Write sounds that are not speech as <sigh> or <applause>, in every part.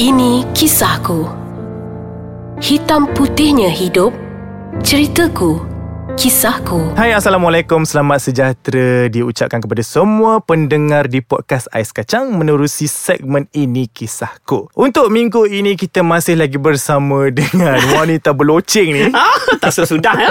Ini kisahku. Hitam putihnya hidup, ceritaku, kisahku. Hai Assalamualaikum Selamat sejahtera Diucapkan kepada semua pendengar di podcast Ais Kacang Menerusi segmen ini kisahku Untuk minggu ini kita masih lagi bersama <laughs> dengan wanita berloceng ni Ah, tak sesudah ya.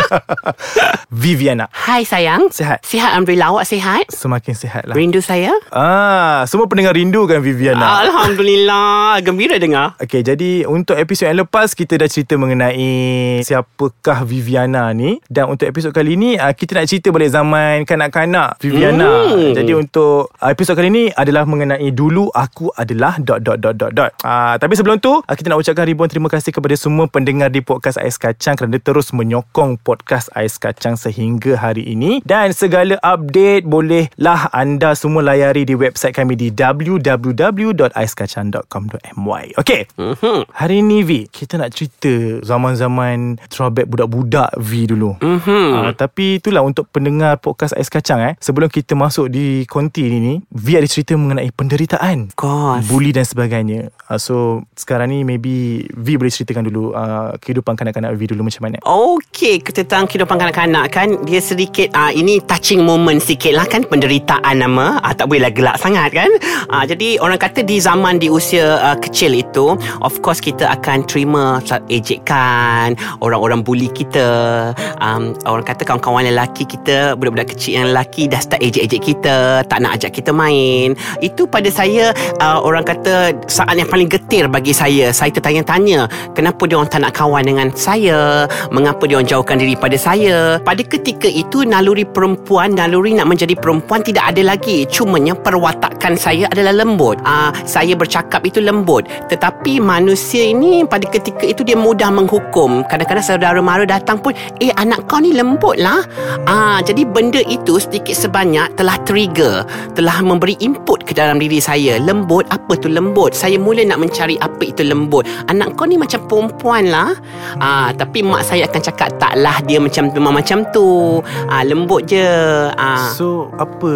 <laughs> Viviana Hai sayang. Sihat? Sihat Alhamdulillah. Awak sihat? Semakin sihat lah Rindu saya? Ah, Semua pendengar rindu kan Viviana Alhamdulillah. Gembira dengar. Okay, jadi untuk episod yang lepas kita dah cerita mengenai siapakah Viviana ni dan untuk episod kali ni uh, kita nak cerita balik zaman kanak-kanak Viviana. Hmm. Jadi untuk uh, episod kali ni adalah mengenai dulu aku adalah dot dot dot dot dot. Uh, tapi sebelum tu uh, kita nak ucapkan ribuan terima kasih kepada semua pendengar di podcast Ais Kacang kerana terus menyokong podcast Ais Kacang sehingga hari ini dan segala update bolehlah anda semua layari di website kami di www.aiskacang.com.my. Okay. Mhm. Hari ni V Kita nak cerita Zaman-zaman Throwback budak-budak V dulu Mhm. Uh, Tapi itulah Untuk pendengar podcast Ais Kacang eh Sebelum kita masuk di konti ni ni V ada cerita mengenai penderitaan Of course. Bully dan sebagainya uh, So sekarang ni maybe V boleh ceritakan dulu uh, Kehidupan kanak-kanak V dulu macam mana Okey, tentang kehidupan kanak-kanak kan dia sedikit uh, ini touching moment sikit lah kan penderitaan nama uh, tak bolehlah gelak sangat kan. Uh, jadi orang kata di zaman di usia uh, kecil itu of course kita akan terima ejekan, orang-orang bully kita. Um, orang kata kawan-kawan lelaki kita, budak-budak kecil yang lelaki dah start ejek-ejek kita, tak nak ajak kita main. Itu pada saya uh, orang kata saat yang paling getir bagi saya. Saya tertanya-tanya kenapa dia orang tak nak kawan dengan saya, mengapa dia orang jauhkan diri pada saya. Pada ketika itu naluri perempuan, naluri nak menjadi perempuan tidak ada lagi. Cumanya perwatakan saya adalah lembut. Ah, saya bercakap itu lembut. Tetapi manusia ini pada ketika itu dia mudah menghukum. Kadang-kadang saudara mara datang pun, "Eh anak kau ni lembut lah." Ah, jadi benda itu sedikit sebanyak telah trigger, telah memberi input ke dalam diri saya. Lembut, apa tu lembut? Saya mula nak mencari apa itu lembut. Anak kau ni macam perempuan lah. Ah, tapi mak saya akan cakap taklah dia macam memang macam tu. Ah, lembut je. Ah. So apa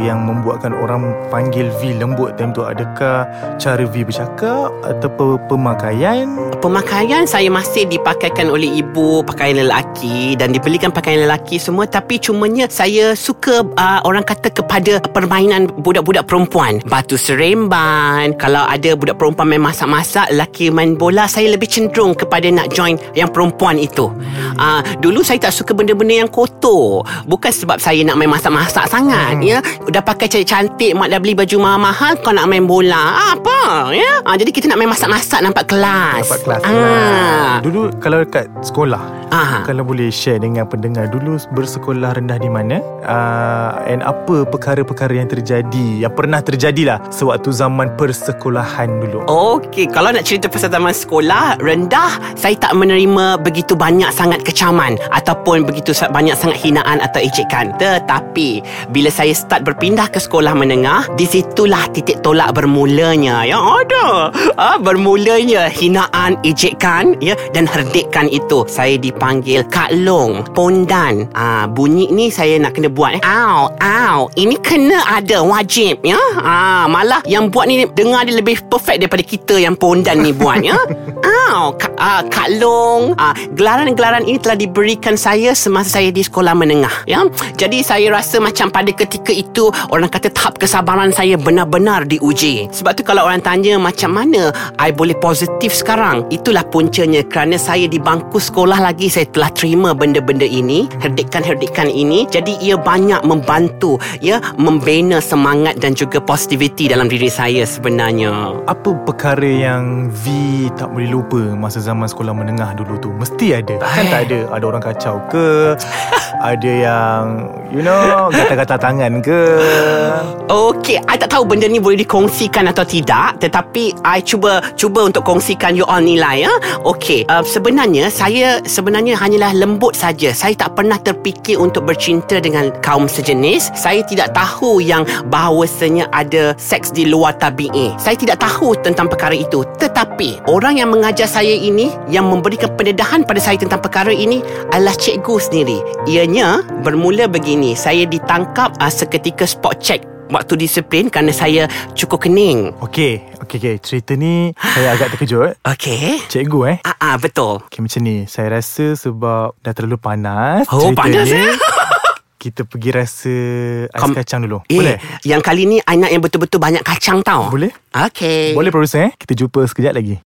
yang membuatkan orang panggil V lembut time tu Adakah cara V bercakap Atau pemakaian Pemakaian saya masih dipakaikan oleh ibu pakaian lelaki dan dibelikan pakaian lelaki semua tapi cumanya saya suka uh, orang kata kepada permainan budak-budak perempuan. Batu seremban, kalau ada budak perempuan main masak-masak, lelaki main bola, saya lebih cenderung kepada nak join yang perempuan itu. Uh, dulu saya tak suka benda-benda yang kotor. Bukan sebab saya nak main masak-masak sangat ya. Dah pakai cantik-cantik, mak dah beli baju mahal-mahal, kau nak main bola. Apa? Ya. Uh, jadi kita nak main masak-masak nampak kelas. Dapat kelas Ah. lah. Dulu kalau kat sekolah Ah. Kalau boleh share dengan pendengar Dulu bersekolah rendah di mana uh, And apa perkara-perkara yang terjadi Yang pernah terjadilah Sewaktu zaman persekolahan dulu Okey, kalau nak cerita pasal zaman sekolah rendah, saya tak menerima begitu banyak sangat kecaman ataupun begitu banyak sangat hinaan atau ejekan. Tetapi bila saya start berpindah ke sekolah menengah, di situlah titik tolak bermulanya. Ya ada. Ah, bermulanya hinaan, ejekan ya dan herdikan itu. Saya dipanggil Kak Long, Pondan. Ah, bunyi ni saya nak kena buat eh. Au, au. Ini kena ada wajib ya. Ah, malah yang buat ni dengar dia lebih perfect daripada kita yang pondan ni buat ya. <laughs> Au, Kak, ah, Kak Long. Ah, gelaran-gelaran ini telah diberikan saya semasa saya di sekolah menengah ya. Jadi saya rasa macam pada ketika itu orang kata tahap kesabaran saya benar-benar diuji. Sebab tu kalau orang tanya macam mana I boleh positif sekarang, itulah puncanya kerana saya di bangku sekolah lagi saya telah terima benda-benda ini, herdikan-herdikan ini. Jadi ia banyak membantu ya membina semangat dan juga positivity dalam diri saya sebenarnya. Apa perkara yang V tak boleh lupa Masa zaman sekolah menengah dulu tu Mesti ada Kan Eh. tak ada Ada orang kacau ke <laughs> Ada yang You know Gatal-gatal tangan ke Okey, I tak tahu benda ni boleh dikongsikan atau tidak Tetapi I cuba cuba untuk kongsikan you all nilai ya. Okey, uh, sebenarnya saya sebenarnya hanyalah lembut saja. Saya tak pernah terfikir untuk bercinta dengan kaum sejenis. Saya tidak tahu yang bahawasanya ada seks di luar tabi'i. Saya tidak tahu tentang perkara itu. Tetapi orang yang mengajar saya ini yang memberikan pendedahan pada saya tentang perkara ini adalah cikgu sendiri. Ianya bermula begini. Saya ditangkap uh, seketika spot check waktu disiplin kerana saya cukup kening. Okey, okey, okey. Cerita ni saya agak terkejut. <gasps> Okey. Cikgu eh. Ah, ah betul. Okay, macam ni. Saya rasa sebab dah terlalu panas. Oh, cerita panas, ni, eh? <laughs> Kita pergi rasa ais Kom- kacang dulu. Eh, Boleh? yang kali ni I nak yang betul-betul banyak kacang tau. Boleh? Okey. Boleh producer eh? Kita jumpa sekejap lagi.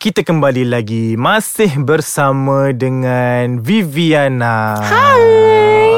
Kita kembali lagi Masih bersama dengan Viviana Hai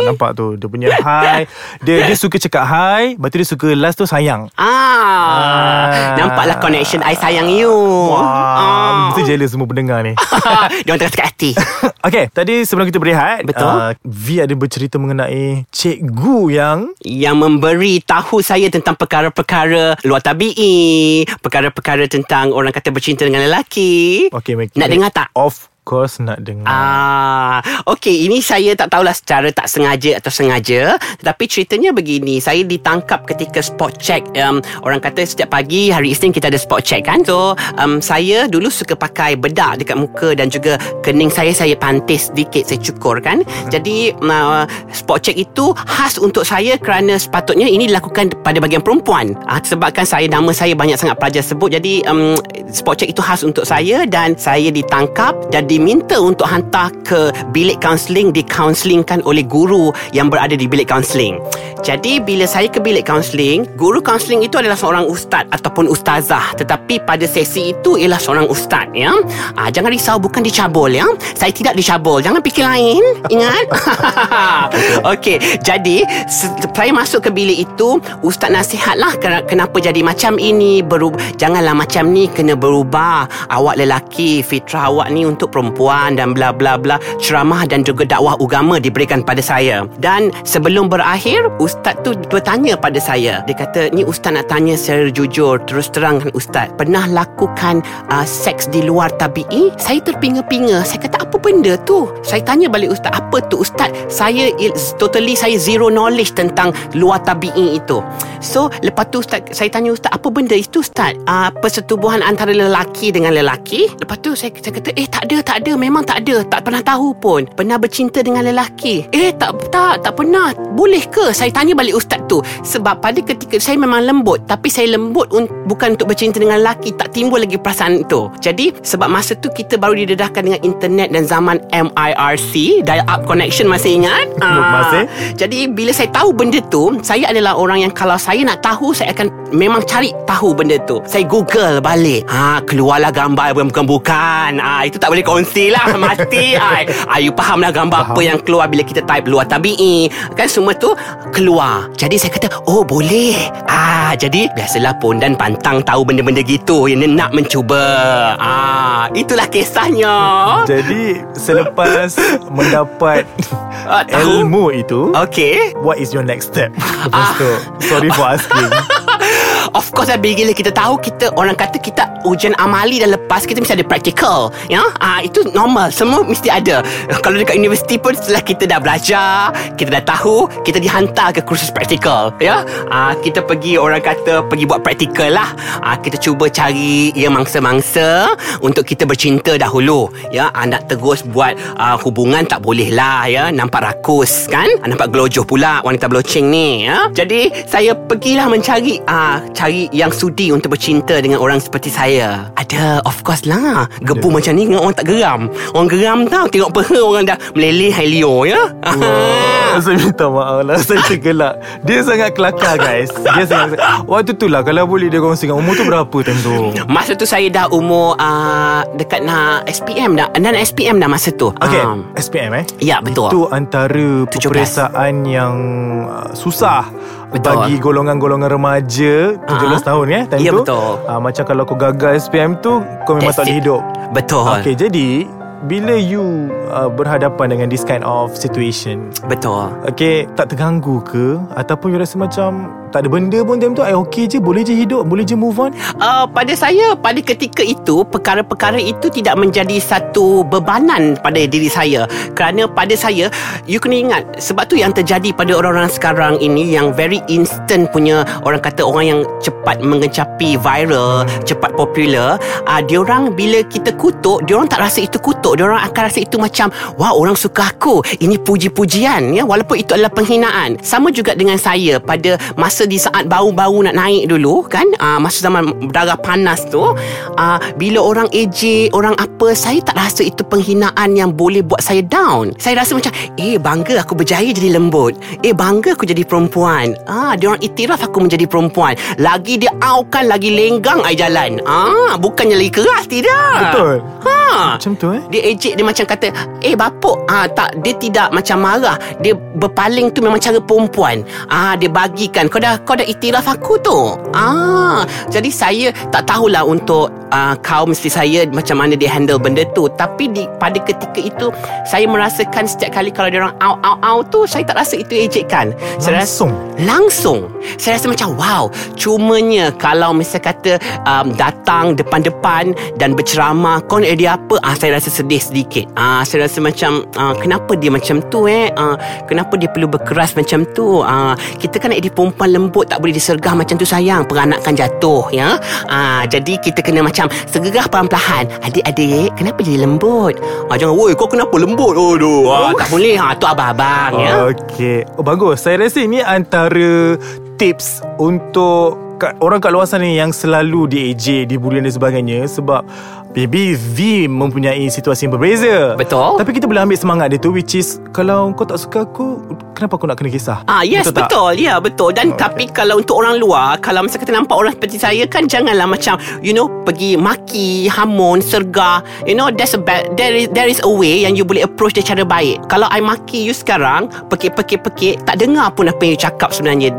Nampak tu Dia punya <laughs> hi Dia dia suka cakap hi Lepas tu dia suka last tu sayang Ah, Ah. Nampaklah connection I sayang you. Wah Ah. Mesti jealous semua pendengar ni <laughs> Dia orang tengah sakit hati. <laughs> Okay Tadi sebelum kita berehat Betul. uh, V ada bercerita mengenai Cikgu yang yang memberi tahu saya tentang perkara-perkara luar tabi'i, perkara-perkara tentang orang kata bercinta dengan lelaki. Okay make, Nak dengar tak? Of course nak dengar Ah, okey, ini saya tak tahulah secara tak sengaja atau sengaja, tetapi ceritanya begini, saya ditangkap ketika spot check. Um, orang kata setiap pagi hari Isnin kita ada spot check kan. So, um, saya dulu suka pakai bedak dekat muka dan juga kening saya saya pantis sedikit, saya cukur kan. Jadi, uh, spot check itu khas untuk saya kerana sepatutnya ini dilakukan pada bahagian perempuan. Ah, sebabkan saya nama saya banyak sangat pelajar sebut. Jadi, um, spot check itu khas untuk saya dan saya ditangkap dan diminta untuk hantar ke bilik kaunseling dikaunselingkan oleh guru yang berada di bilik kaunseling. Jadi bila saya ke bilik kaunseling, guru kaunseling itu adalah seorang ustaz ataupun ustazah tetapi pada sesi itu ialah seorang ustaz ya. Ah, jangan risau bukan dicabul ya. Saya tidak dicabul. Jangan fikir lain. Ingat? <laughs> Okey, jadi saya masuk ke bilik itu, ustaz nasihatlah ken- kenapa jadi macam ini, berub- janganlah macam ni kena berubah. Awak lelaki, fitrah awak ni untuk dan bla bla bla. Ceramah dan juga dakwah agama diberikan pada saya. Dan sebelum berakhir, ustaz tu bertanya pada saya. Dia kata, "Ni ustaz nak tanya secara jujur, terus terangkan ustaz, pernah lakukan uh, seks di luar tabi'i?" Saya terpinga-pinga. Saya kata, "Apa benda tu?" Saya tanya balik ustaz, "Apa tu ustaz?" Saya totally saya zero knowledge tentang luar tabi'i itu. So, lepas tu ustaz saya tanya ustaz, "Apa benda itu ustaz?" Uh, persetubuhan antara lelaki dengan lelaki. Lepas tu saya, saya kata, "Eh, tak ada, tak ada. Memang tak ada. Tak pernah tahu pun. Pernah bercinta dengan lelaki." Eh, tak tak tak pernah. Boleh ke? Saya tanya balik ustaz tu. Sebab pada ketika saya memang lembut, tapi saya lembut un, bukan untuk bercinta dengan lelaki, tak timbul lagi perasaan itu. Jadi, sebab masa tu kita baru didedahkan dengan internet dan zaman MIRC, dial up connection masih ingat? <laughs> Ah. Masih. Jadi bila saya tahu benda tu, saya adalah orang yang kalau saya nak tahu, saya akan memang cari tahu benda tu. Saya Google balik. Ha, keluarlah gambar bukan-bukan. Ah, itu tak boleh kongsi lah. <laughs> Mati. Ay, Ayu faham lah gambar Faham. apa yang keluar bila kita type luar tabi'i. Kan semua tu keluar. Jadi saya kata, oh boleh. Ah, jadi biasalah pondan pantang tahu benda-benda gitu. Yang nak mencuba. Ah, itulah kisahnya. Jadi selepas <laughs> mendapat tahu. ilmu itu Okey. What is your next step? Lepas Ah. tu Sorry for asking <laughs> Of course lah bila kita tahu kita orang kata kita ujian amali dah lepas kita mesti ada practical ya ah itu normal. Semua mesti ada. Kalau dekat universiti pun setelah kita dah belajar kita dah tahu kita dihantar ke kursus practical ya? Ah kita pergi orang kata pergi buat practical lah. Ah kita cuba cari yang mangsa-mangsa untuk kita bercinta dahulu ya? Ah, nak terus buat ah, hubungan tak boleh lah ya? Nampak rakus kan? Ah, nampak gelojoh pula wanita blocing ni ya? Jadi saya pergilah mencari ah cari yang sudi untuk bercinta dengan orang seperti saya. Ada of course lah. Gebu Ada. macam ni dengan orang tak geram. Orang geram tau tengok peha orang dah meleleh helio ya. Wah, Saya minta maaf lah. Saya tergelak. Dia sangat kelakar guys. Dia sangat Waktu tu lah Kalau boleh dia kongsikan Umur tu berapa time tu? Masa tu saya dah umur uh, Dekat nak SPM dah. Dan SPM dah masa tu. Okay um, SPM eh? Ya, betul. Itu antara 17. Peperiksaan yang uh, Susah Betul. Bagi golongan-golongan remaja 17 Ah. tahun ya time Ya, tu. betul. Ah, Macam kalau kau gagal SPM tu Kau memang That's tak boleh hidup. Betul. Okay jadi Bila you uh, Berhadapan dengan This kind of situation? Betul. Okay Tak terganggu ke? Ataupun you rasa macam Tak ada benda pun time tu. I okay je. Boleh je hidup. Boleh je move on. Uh, pada saya pada ketika itu perkara-perkara itu tidak menjadi satu bebanan pada diri saya. Kerana pada saya you kena ingat sebab tu yang terjadi pada orang-orang sekarang ini yang very instant punya orang kata orang yang cepat mengecapi viral cepat popular. Uh, diorang bila kita kutuk diorang tak rasa itu kutuk. Diorang akan rasa itu macam wah orang suka aku. Ini puji-pujian ya. Walaupun itu adalah penghinaan. Sama juga dengan saya pada masa masa di saat bau-bau nak naik dulu kan? Uh, masa zaman darah panas tu uh, bila orang ejek orang apa saya tak rasa itu penghinaan yang boleh buat saya down. Saya rasa macam eh bangga aku berjaya jadi lembut. Eh bangga aku jadi perempuan. Ah dia orang iktiraf aku menjadi perempuan. Lagi dia aukan lagi lenggang ai jalan. Ah bukannya lagi keras tidak. Betul. ha. Macam tu eh? Dia ejek dia macam kata Eh bapuk. Ah, Tak dia tidak macam marah. Dia berpaling tu memang cara perempuan. Ah, Dia bagikan. Kau dah kau dah iktiraf aku tu. Ah, Jadi saya tak tahulah untuk uh, Kaum mesti saya Macam mana dia handle benda tu. Tapi di, pada ketika itu Saya merasakan setiap kali Kalau dia orang au au au tu Saya tak rasa itu ejekan Saya rasa, Langsung? Langsung. Saya rasa macam wow. Cumanya Kalau misalnya kata um, Datang depan-depan Dan berceramah Kau nak dia apa? Ah, Saya rasa sedih sedikit. Ah, Saya rasa macam ah, Kenapa dia macam tu eh? Ah, Kenapa dia perlu berkeras macam tu? Ah, Kita kan nak jadi perempuan lembut Tak boleh disergah macam tu sayang. Peranakan jatuh ya. Ah, Jadi kita kena macam Segegah perlahan-lahan Adik-adik Kenapa jadi lembut? Ah, Jangan Woi kau kenapa lembut? Aduh ah, Tak boleh. Ah, Tu abang-abang ya. Okey. Oh bagus. Saya rasa ini antara tips untuk kat, orang kat luar sana ni yang selalu diejek, dibuli dan sebagainya. Sebab maybe V mempunyai situasi yang berbeza. Betul. Tapi kita boleh ambil semangat dia tu which is kalau kau tak suka aku, kenapa aku nak kena kisah? Ah yes Betul betul, ya betul dan Okay. okay. tapi kalau untuk orang luar kalau misalnya kita nampak orang seperti saya kan janganlah macam you know pergi maki hamun sergah you know there's a bad, there is there is a way yang you boleh approach dia cara baik kalau I maki you sekarang pekik-pekik-pekik tak dengar pun apa yang you cakap sebenarnya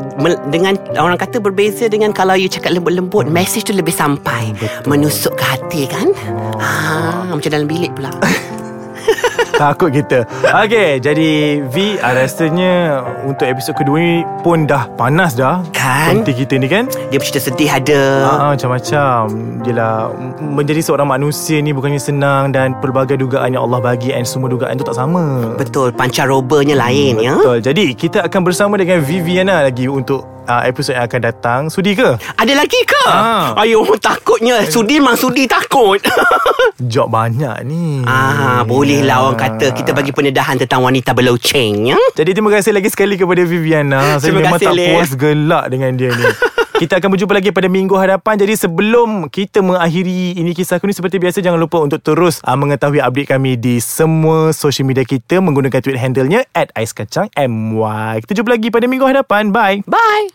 dengan orang kata berbeza dengan kalau you cakap lembut-lembut message tu lebih sampai betul. menusuk ke hati kan ah macam dalam bilik pula <laughs> <laughs> Takut kita. Okay Jadi V ah, Rasanya Untuk episod kedua ni Pun dah panas dah. Kan? Konti kita ni kan? Dia bercerita sedih ada. Ah, macam-macam. Yelah Menjadi seorang manusia ni Bukannya senang Dan pelbagai dugaan yang Allah bagi And semua dugaan tu tak sama. Betul pancarobanya lain ya? Betul. Jadi kita akan bersama dengan Viviana lagi Untuk uh, episod yang akan datang. Sudi ke? Ada lagi ke? Ah. Ayuh takutnya. Sudi memang sudi takut. <laughs> Job banyak ni. Ah, boleh lah orang kata Kita bagi pendedahan tentang wanita berloceng ya? Jadi terima kasih lagi sekali kepada Viviana. Saya Terima memang kasih, tak Leh. puas gelak dengan dia ni. <laughs> Kita akan berjumpa lagi pada minggu hadapan. Jadi sebelum kita mengakhiri ini kisahku ni Seperti biasa jangan lupa untuk terus uh, mengetahui update kami Di semua social media kita Menggunakan tweet handle-nya At Ais Kacang MY Kita jumpa lagi pada minggu hadapan. Bye. Bye